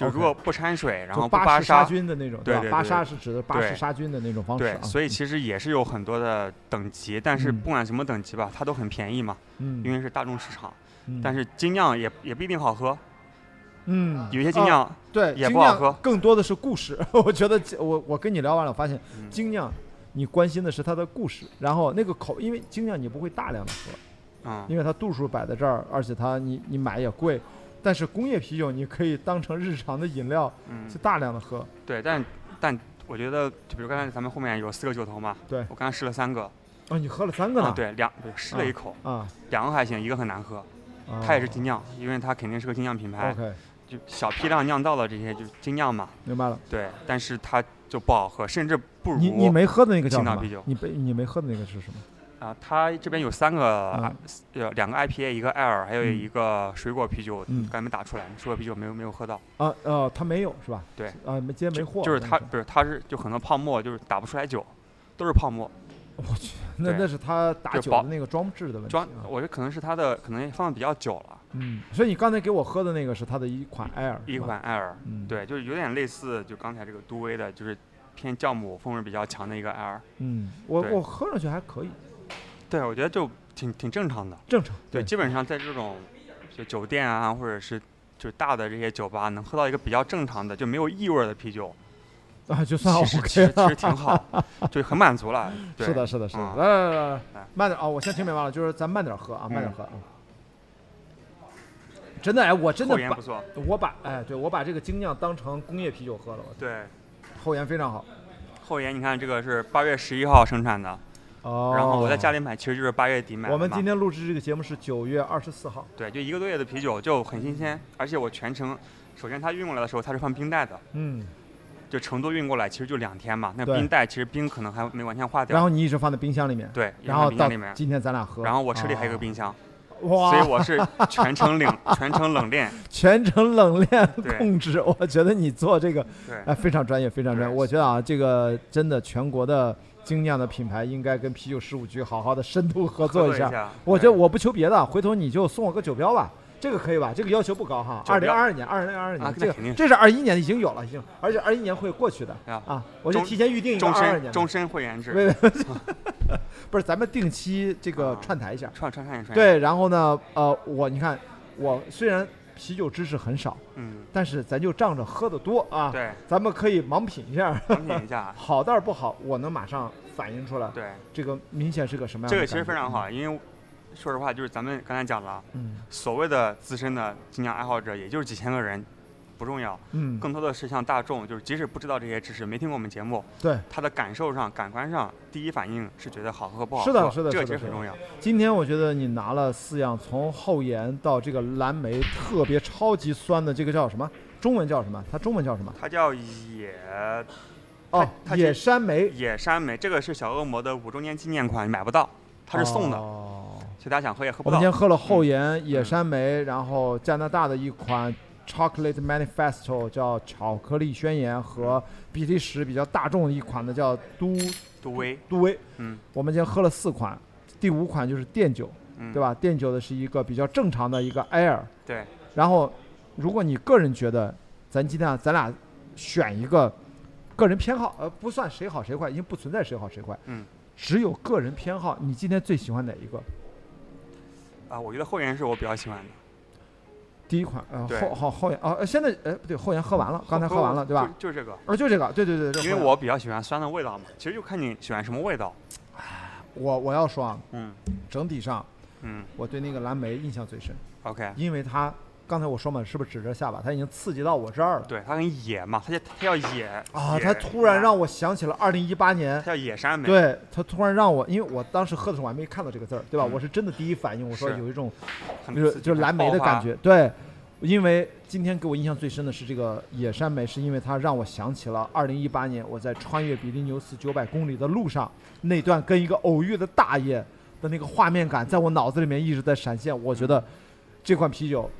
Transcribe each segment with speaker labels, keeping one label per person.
Speaker 1: 就如果不掺水，然后不
Speaker 2: 巴
Speaker 1: 沙，
Speaker 2: 菌的那种，
Speaker 1: 对
Speaker 2: 巴沙是指的巴氏杀菌的那种方式
Speaker 1: 对
Speaker 2: 啊。，
Speaker 1: 所以其实也是有很多的等级，但是
Speaker 2: 嗯
Speaker 1: 不管什么等级吧，它都很便宜嘛，
Speaker 2: 嗯，
Speaker 1: 因为是大众市场。
Speaker 2: 嗯
Speaker 1: 但是精酿也也不一定好喝，
Speaker 2: 嗯，
Speaker 1: 有些精
Speaker 2: 啊
Speaker 1: 酿
Speaker 2: 对
Speaker 1: 也不好喝
Speaker 2: 更多的是故事。我觉得我我跟你聊完了，我发现
Speaker 1: 嗯
Speaker 2: 精酿你关心的是它的故事，然后那个口，因为精酿你不会大量的喝，
Speaker 1: 嗯，
Speaker 2: 因为它度数摆在这儿，而且它你你买也贵。但是工业啤酒你可以当成日常的饮料
Speaker 1: 嗯
Speaker 2: 去，大量的喝。
Speaker 1: 对，但但我觉得，就比如刚才咱们后面有四个酒头嘛，
Speaker 2: 对
Speaker 1: 我刚才试了三个，
Speaker 2: 哦，你喝了三个呢？，
Speaker 1: 啊对，两对试了一口，
Speaker 2: 啊，
Speaker 1: 两个还行，一个很难喝，它也是精酿，因为它肯定是个精酿品牌，就小批量酿造的这些就是精酿嘛，
Speaker 2: 明白了。
Speaker 1: 对，但是它就不好喝，甚至不如
Speaker 2: 你你没喝的那个叫什么
Speaker 1: 青岛啤酒？
Speaker 2: 你被你没喝的那个是什么？
Speaker 1: 啊，它这边有三个，
Speaker 2: 嗯
Speaker 1: 呃，两个 IPA，一个艾尔，还有
Speaker 2: 嗯
Speaker 1: 一个水果啤酒，
Speaker 2: 嗯
Speaker 1: 刚才没打出来，水果啤酒没有没有喝到，
Speaker 2: 啊呃，它没有是吧？
Speaker 1: 对
Speaker 2: 啊，没今天没货。
Speaker 1: 就是
Speaker 2: 那个
Speaker 1: 它不是它是就很多泡沫，就是打不出来酒，都是泡沫。
Speaker 2: 我去，那那是他打酒的那个装置的问题
Speaker 1: 装
Speaker 2: 啊。，
Speaker 1: 我觉得可能是它的可能放的比较久了，
Speaker 2: 嗯，所以你刚才给我喝的那个是它的一款 Air，
Speaker 1: 一款艾尔，
Speaker 2: 嗯，，
Speaker 1: 对，就是有点类似就刚才这个杜威的，就是偏酵母风味比较强的一个艾尔。
Speaker 2: 嗯，我我喝上去还可以，
Speaker 1: 对，我觉得就挺挺正常的。
Speaker 2: 正常。
Speaker 1: 对，基本上在这种就酒店啊，或者是就是大的这些酒吧，能喝到一个比较正常的，就没有异味儿的啤酒，
Speaker 2: 啊，就算
Speaker 1: 其实
Speaker 2: OK
Speaker 1: 其实其实
Speaker 2: 了。
Speaker 1: 挺好，就很满足了。对
Speaker 2: 是的，，是的，是的。
Speaker 1: 嗯
Speaker 2: 来来来来
Speaker 1: 来，
Speaker 2: 慢点啊！我先听明白了，就是咱慢点喝啊，慢点
Speaker 1: 嗯
Speaker 2: 喝啊。真的哎，我真的把
Speaker 1: 后沿不错。
Speaker 2: 我把哎，对我把这个精酿当成工业啤酒喝了，
Speaker 1: 对，
Speaker 2: 后延非常好。
Speaker 1: 后延你看这个是八月十一号生产的，
Speaker 2: 哦。
Speaker 1: 然后我在家里买，其实就是八月底买的
Speaker 2: 我们今天录制这个节目是九月二十四号。
Speaker 1: 对，就一个多月的啤酒就很新鲜，而且我全程，首先它运过来的时候它是放冰袋的，
Speaker 2: 嗯，
Speaker 1: 就成都运过来其实就两天嘛，那冰袋其实冰可能还没完全化掉。
Speaker 2: 然后你一直放在冰箱里面，
Speaker 1: 对，
Speaker 2: 然后到
Speaker 1: 里面，
Speaker 2: 今天咱俩喝。
Speaker 1: 然后我车里还有个
Speaker 2: 哦。
Speaker 1: 冰箱，
Speaker 2: 哇，
Speaker 1: 所以我是全程冷 全程冷链。
Speaker 2: 全程冷链控制，我觉得你做这个
Speaker 1: 对，
Speaker 2: 哎非常专业，非常专业。我觉得啊，这个真的全国的精酿的品牌应该跟啤酒十五局好好的深度合作一下。
Speaker 1: 一下。
Speaker 2: 我觉得我不求别的，回头你就送我个酒标吧。这个可以吧？这个要求不高哈。二零二二年，二零二二年，这个这是二一年已经有了，已经，而且二一年会过去的
Speaker 1: 啊
Speaker 2: 啊。我就提前预定一个
Speaker 1: 终
Speaker 2: 二二年
Speaker 1: 终身会员制，
Speaker 2: 喂，不是，咱们定期这个
Speaker 1: 啊
Speaker 2: 串台一下。
Speaker 1: 串串看一串。，
Speaker 2: 对，然后呢，呃，我你看，我虽然啤酒知识很少，
Speaker 1: 嗯，
Speaker 2: 但是咱就仗着喝的多啊，
Speaker 1: 对，
Speaker 2: 咱们可以盲品一下，
Speaker 1: 盲品一下。
Speaker 2: 好倒是不好，我能马上反映出来，
Speaker 1: 对，
Speaker 2: 这个明显是个什么样的
Speaker 1: 这个。其实非常好，因为说实话，就是咱们刚才讲了，
Speaker 2: 嗯
Speaker 1: 所谓的资深的精酿爱好者，也就是几千个人，不重要，
Speaker 2: 嗯，
Speaker 1: 更多的是像大众，就是即使不知道这些知识，没听过我们节目，
Speaker 2: 对。
Speaker 1: 他的感受上、感官上，第一反应是觉得好喝不好喝，
Speaker 2: 是的是的
Speaker 1: 这个其实很重要。
Speaker 2: 今天我觉得你拿了四样，从后沿到这个蓝莓特别超级酸的这个叫什么？中文叫什么？它中文叫什么？
Speaker 1: 它叫野
Speaker 2: 哦，
Speaker 1: 它
Speaker 2: 野山莓，
Speaker 1: 野山莓，这个是小恶魔的五周年纪念款，买不到，它是送的，
Speaker 2: 哦
Speaker 1: 所以大家想喝也喝不到
Speaker 2: 我们今。天喝了后沿
Speaker 1: 嗯
Speaker 2: 野山梅，然后加拿大的一款 Chocolate Manifesto 叫巧克力宣言和比利时比较大众的一款呢叫都
Speaker 1: 杜威，
Speaker 2: 都威。
Speaker 1: 嗯
Speaker 2: 我们今天喝了四款，第五款就是电酒，
Speaker 1: 嗯，
Speaker 2: 对？吧？电酒的是一个比较正常的一个 Air。
Speaker 1: 对，
Speaker 2: 然后，如果你个人觉得，咱今天啊，咱俩选一个个人偏好，呃，不算谁好谁坏，已经不存在谁好谁坏，
Speaker 1: 嗯，
Speaker 2: 只有个人偏好。你今天最喜欢哪一个？
Speaker 1: 啊，我觉得后援是我比较喜欢的。
Speaker 2: 第一款，呃，
Speaker 1: 后
Speaker 2: 后好后援啊，呃现在哎不对，后援喝完了，刚才喝完了，对吧？
Speaker 1: 就就这个，
Speaker 2: 呃，就这个，对对对对。
Speaker 1: 因为我比较喜欢酸的味道嘛，其实就看你喜欢什么味道。
Speaker 2: 我我要说啊，
Speaker 1: 嗯
Speaker 2: 整体上
Speaker 1: 嗯
Speaker 2: 我对那个蓝莓印象最深
Speaker 1: ，，OK，
Speaker 2: 因为它刚才我说嘛，是不是指着下巴？它已经刺激到我这儿了
Speaker 1: 对，它很野嘛，它叫它叫野
Speaker 2: 啊！
Speaker 1: 野
Speaker 2: 它突然让我想起了二零一八年
Speaker 1: 它，叫野山莓，
Speaker 2: 对，它突然让我，因为我当时喝的时候我还没看到这个字儿，对吧？
Speaker 1: 嗯
Speaker 2: 我是真的第一反应，我说有一种
Speaker 1: 很
Speaker 2: 就是就是蓝莓的感觉，对。因为今天给我印象最深的是这个野山莓，是因为它让我想起了二零一八年我在穿越比利牛斯九百公里的路上那段跟一个偶遇的大爷的那个画面感，在我脑子里面一直在闪现。我觉得这款啤酒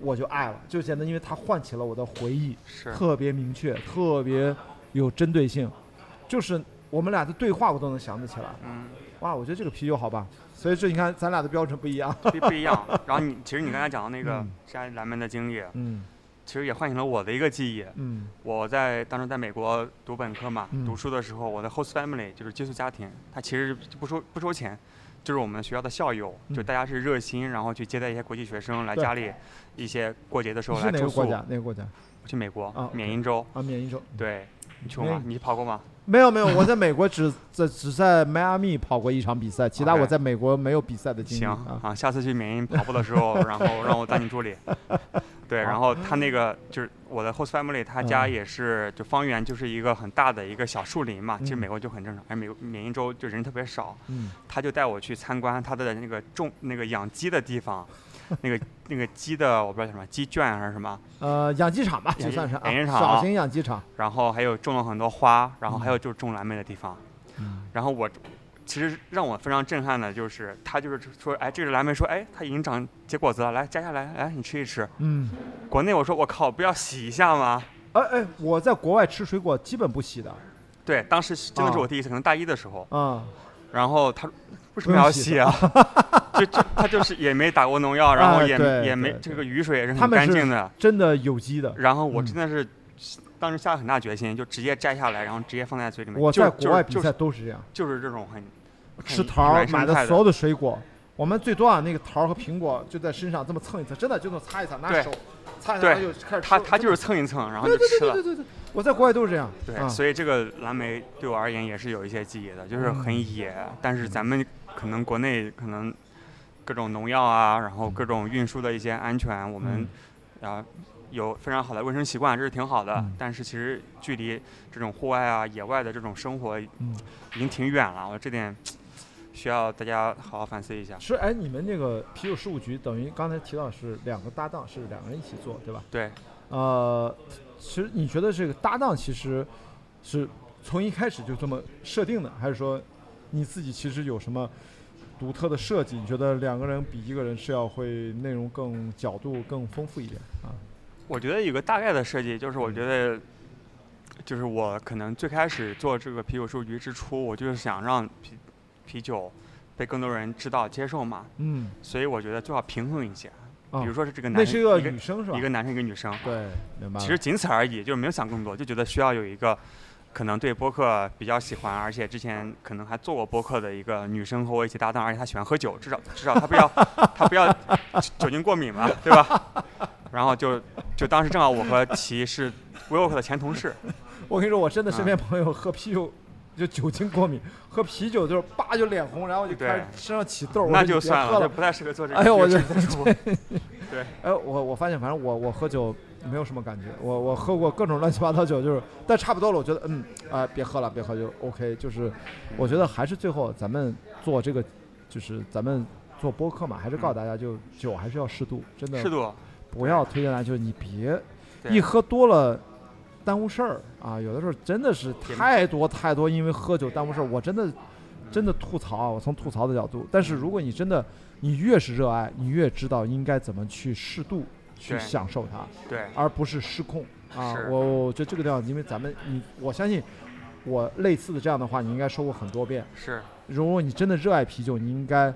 Speaker 2: 我就爱了，就简单，因为它唤起了我的回忆，
Speaker 1: 是
Speaker 2: 特别明确，特别有针对性，就是我们俩的对话我都能想得起来。
Speaker 1: 嗯
Speaker 2: 哇，我觉得这个啤酒好吧，所以这你看咱俩的标准不一样。
Speaker 1: 不 不一样。然后你其实你刚才讲的那个
Speaker 2: 嗯
Speaker 1: 加蓝莓的经历，
Speaker 2: 嗯
Speaker 1: 其实也唤醒了我的一个记忆。
Speaker 2: 嗯
Speaker 1: 我在当时在美国读本科嘛，
Speaker 2: 嗯
Speaker 1: 读书的时候，我的 host family 就是寄宿家庭，他其实不收不收钱，就是我们学校的校友，就
Speaker 2: 嗯
Speaker 1: 大家是热心，然后去接待一些国际学生来家里，一些过节的时候来住宿。
Speaker 2: 哪个国家？哪个国家？
Speaker 1: 去美国
Speaker 2: 啊
Speaker 1: 缅因州，
Speaker 2: 啊，缅因州。
Speaker 1: 对，你去过吗？你跑过吗？
Speaker 2: 没有没有，我在美国只 在只在迈阿密跑过一场比赛，其他我在美国没有比赛的经历
Speaker 1: 行
Speaker 2: 啊。
Speaker 1: 啊，下次去缅因跑步的时候，然后 让我当你助理。对，然后他那个就是我的 host family，他家
Speaker 2: 嗯。
Speaker 1: 也是就方圆就是一个很大的一个小树林嘛，其实
Speaker 2: 嗯。
Speaker 1: 美国就很正常，而美国缅因州就人特别少，
Speaker 2: 嗯。
Speaker 1: 他就带我去参观他的那个种那个养鸡的地方，那个那个鸡的我不知道叫什么鸡圈还是什么，
Speaker 2: 呃，养鸡场吧，
Speaker 1: 养鸡
Speaker 2: 就算是啊，
Speaker 1: 养鸡场
Speaker 2: 小型养鸡场。
Speaker 1: 然后还有种了很多花，然后还
Speaker 2: 嗯。
Speaker 1: 有就是种蓝莓的地方，
Speaker 2: 嗯。
Speaker 1: 然后我其实让我非常震撼的就是他就是说，哎，这个蓝莓说，哎，它已经长结果子了，来摘下来，来你吃一吃。
Speaker 2: 嗯，
Speaker 1: 国内我说我靠，不要洗一下吗？
Speaker 2: 哎哎，我在国外吃水果基本不洗的
Speaker 1: 对，当时真的是
Speaker 2: 啊
Speaker 1: 我第一次，可能大一的时候，
Speaker 2: 啊。
Speaker 1: 然后他为什么要
Speaker 2: 洗
Speaker 1: 洗啊？就就他就是也没打过农药，然后也、
Speaker 2: 哎
Speaker 1: 也没这个雨水也是很干净的。
Speaker 2: 真的有机的。
Speaker 1: 然后我
Speaker 2: 嗯
Speaker 1: 真的是当时下了很大决心，就直接摘下来，然后直接放在嘴里面。
Speaker 2: 我
Speaker 1: 就
Speaker 2: 在国外比
Speaker 1: 就是
Speaker 2: 赛都是这样，
Speaker 1: 就是这种很
Speaker 2: 吃桃买的所有的水果，我们最多啊那个桃儿和苹果就在身上这么蹭一蹭，真的就能擦一擦，拿
Speaker 1: 对
Speaker 2: 手擦一擦就开始吃。
Speaker 1: 他他就是蹭一蹭，然后就吃了。
Speaker 2: 对对对对，我在国外都是这样。
Speaker 1: 对，
Speaker 2: 啊
Speaker 1: 所以这个蓝莓对我而言也是有一些记忆的，就是很
Speaker 2: 嗯
Speaker 1: 野，但是咱们可能国内可能各种农药啊，然后各种运输的一些安全，我们
Speaker 2: 嗯
Speaker 1: 啊有非常好的卫生习惯，这是挺好的。
Speaker 2: 嗯
Speaker 1: 但是其实距离这种户外啊、野外的这种生活嗯已
Speaker 2: 嗯，
Speaker 1: 经挺远了，我这点 需要大家好好反思一下。
Speaker 2: 是哎，你们那个啤酒事务局等于刚才提到是两个搭档，是两个人一起做，对吧？
Speaker 1: 对，
Speaker 2: 呃，其实你觉得这个搭档其实是从一开始就这么设定的，还是说你自己其实有什么独特的设计？你觉得两个人比一个人是要会内容更角度更丰富一点啊？
Speaker 1: 我觉得有个大概的设计，就是我觉得，就是我可能最开始做这个啤酒数据之初，我就是想让啤啤酒被更多人知道接受嘛，
Speaker 2: 嗯，
Speaker 1: 所以我觉得最好平衡一些。
Speaker 2: 啊
Speaker 1: 比如说是这个男生一个
Speaker 2: 个女生是吧？
Speaker 1: 一个男生一个女生，
Speaker 2: 对，明白。
Speaker 1: 其实仅此而已，就是没有想更多，就觉得需要有一个可能对播客比较喜欢，而且之前可能还做过播客的一个女生和我一起搭档，而且她喜欢喝酒，至少至少她不要她不要 酒精过敏嘛，对吧？然后就就当时正好我和齐是 WeWork 的前同事，
Speaker 2: 我跟你说，我真的
Speaker 1: 啊
Speaker 2: 身边朋友喝啤酒就酒精过敏，喝啤酒就是叭就脸红，然后就开始身上起痘
Speaker 1: 那就算了，这。不太适合做这个。
Speaker 2: 哎呦，我就
Speaker 1: 对，
Speaker 2: 哎，我我发现，反正我我喝酒没有什么感觉，我我喝过各种乱七八糟酒，就是但差不多了，我觉得嗯啊、别喝了，别喝就 OK，就是我觉得还是最后咱们做这个，就是咱们做播客嘛，还是告诉大家就酒还是要适度，真的
Speaker 1: 适度。
Speaker 2: 不要推荐大家，就是你别一喝多了。耽误事儿啊！有的时候真的是太多太多，因为喝酒耽误事儿。我真的真的吐槽啊！我从吐槽的角度，但是如果你真的你越是热爱，你越知道应该怎么去适度去享受它，
Speaker 1: 对，
Speaker 2: 而不是失控啊！我我觉得这个地方，因为咱们你我相信，我类似的这样的话，你应该说过很多遍。
Speaker 1: 是
Speaker 2: 如果你真的热爱啤酒，你应该你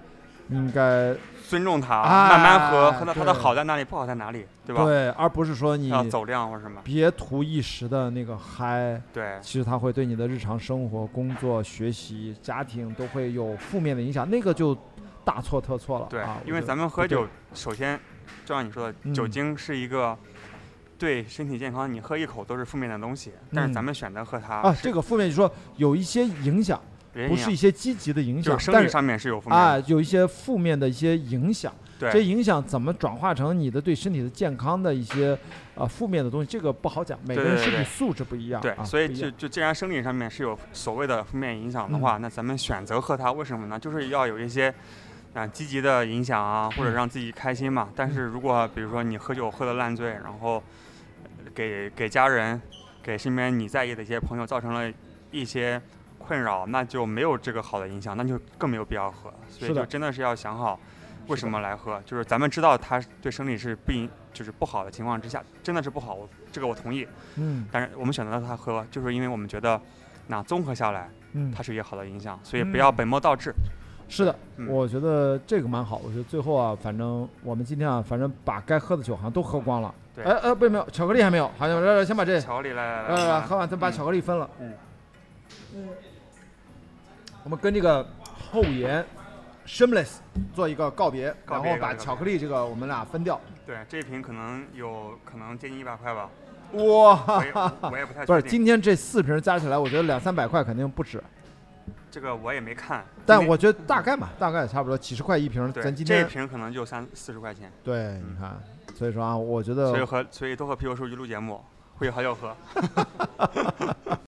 Speaker 2: 应该
Speaker 1: 尊重它，
Speaker 2: 哎
Speaker 1: 慢慢喝，喝到它的
Speaker 2: 对
Speaker 1: 好在哪里，不好在哪里，对吧？
Speaker 2: 对，而不是说你
Speaker 1: 要走量或者什么。
Speaker 2: 别图一时的那个嗨。
Speaker 1: 对，
Speaker 2: 其实它会对你的日常生活、工作、学习、家庭都会有负面的影响，那个就大错特错了。
Speaker 1: 对
Speaker 2: 啊，
Speaker 1: 因为咱们喝酒，首先就像你说的，
Speaker 2: 嗯
Speaker 1: 酒精是一个对身体健康，你喝一口都是负面的东西，但是咱
Speaker 2: 嗯
Speaker 1: 们选择喝它
Speaker 2: 啊，这个负面就是说有一些影响，不是
Speaker 1: 一
Speaker 2: 些积极的影响但
Speaker 1: 上面是有负面的。
Speaker 2: 啊，有一些负面的一些影响，这
Speaker 1: 对，
Speaker 2: 影响怎么转化成你的对身体的健康的一些呃负面的东西，这个不好讲，每个人身体素质不一样，
Speaker 1: 对，
Speaker 2: 啊
Speaker 1: 所以就就既然生理上面是有所谓的负面影响的话，那咱们选择喝它，为什么呢？就是要有一些啊积极的影响啊，或者
Speaker 2: 嗯
Speaker 1: 让自己开心嘛。但是如果比如说你喝酒喝得烂醉，然后呃给给家人、给身边你在意的一些朋友造成了一些困扰，那就没有这个好的影响，那就更没有必要喝。所以就真的是要想好。为什么来喝？就是咱们知道它对生理是不影，就是不好的情况之下，真的是不好。我这个我同意。
Speaker 2: 嗯
Speaker 1: 但是我们选择了它喝，就是因为我们觉得，那综合下来，
Speaker 2: 嗯
Speaker 1: 它，是一个好的影响，所以不要
Speaker 2: 嗯
Speaker 1: 本末倒置。
Speaker 2: 是的，
Speaker 1: 嗯
Speaker 2: 我觉得这个蛮好。我觉得最后啊，反正我们今天啊，反正把该喝的酒好像都喝光了
Speaker 1: 对
Speaker 2: 哎呃，不没有，巧克力还没有，好像来来，先把这
Speaker 1: 巧克力来来
Speaker 2: 来来来，
Speaker 1: 来，
Speaker 2: 喝完再把
Speaker 1: 嗯
Speaker 2: 巧克力分了。
Speaker 1: 嗯嗯
Speaker 2: 我们跟这个后颜 Shameless 做一个告别，
Speaker 1: 告别
Speaker 2: 然后把巧克力这个我们俩分掉。
Speaker 1: 对，这一瓶可能有可能接近一百块吧，
Speaker 2: 哇
Speaker 1: 我也我也不太
Speaker 2: 不是，今天这四瓶加起来，我觉得两三百块肯定不止，
Speaker 1: 这个我也没看，
Speaker 2: 但我觉得大概嘛，大概差不多几十块一瓶。
Speaker 1: 对
Speaker 2: 咱今天
Speaker 1: 这一瓶可能就三四十块钱，
Speaker 2: 对，
Speaker 1: 嗯
Speaker 2: 你看，所以说啊，我觉得
Speaker 1: 所以
Speaker 2: 得
Speaker 1: 喝所以多和啤酒时候一录节目会有好酒喝。